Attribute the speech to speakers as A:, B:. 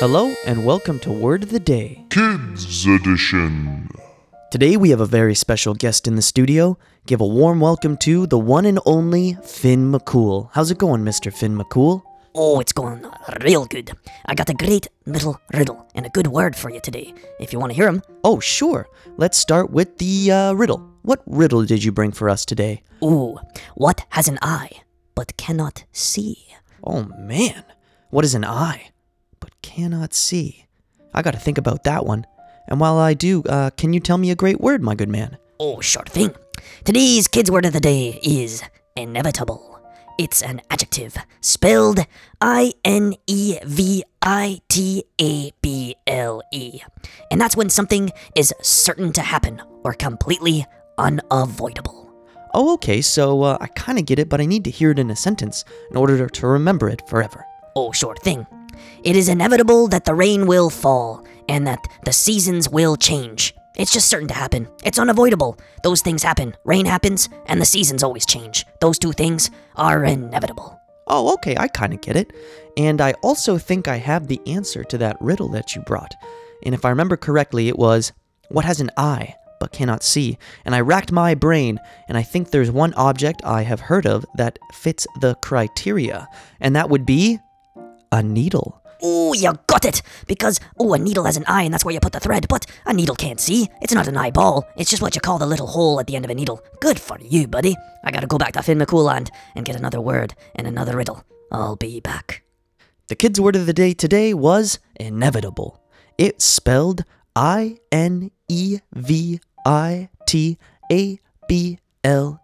A: Hello and welcome to Word of the Day.
B: Kids Edition.
A: Today we have a very special guest in the studio. Give a warm welcome to the one and only Finn McCool. How's it going, Mr. Finn McCool?
C: Oh, it's going real good. I got a great little riddle and a good word for you today. If you want to hear hear 'em.
A: Oh, sure. Let's start with the uh, riddle. What riddle did you bring for us today?
C: Ooh, what has an eye but cannot see?
A: Oh man, what is an eye but cannot see? I gotta think about that one. And while I do, uh, can you tell me a great word, my good man?
C: Oh, sure thing. Today's kids' word of the day is inevitable. It's an adjective spelled I N E V I T A B L E. And that's when something is certain to happen or completely unavoidable.
A: Oh, okay, so uh, I kinda get it, but I need to hear it in a sentence in order to remember it forever.
C: Oh, sure thing. It is inevitable that the rain will fall and that the seasons will change. It's just certain to happen. It's unavoidable. Those things happen. Rain happens, and the seasons always change. Those two things are inevitable.
A: Oh, okay, I kinda get it. And I also think I have the answer to that riddle that you brought. And if I remember correctly, it was what has an eye but cannot see? And I racked my brain, and I think there's one object I have heard of that fits the criteria, and that would be a needle.
C: Ooh, you got it! Because, oh, a needle has an eye, and that's where you put the thread, but a needle can't see. It's not an eyeball. It's just what you call the little hole at the end of a needle. Good for you, buddy. I gotta go back to Finn McCooland and get another word and another riddle. I'll be back.
A: The kids' word of the day today was inevitable. It's spelled I N E V I T A B L E.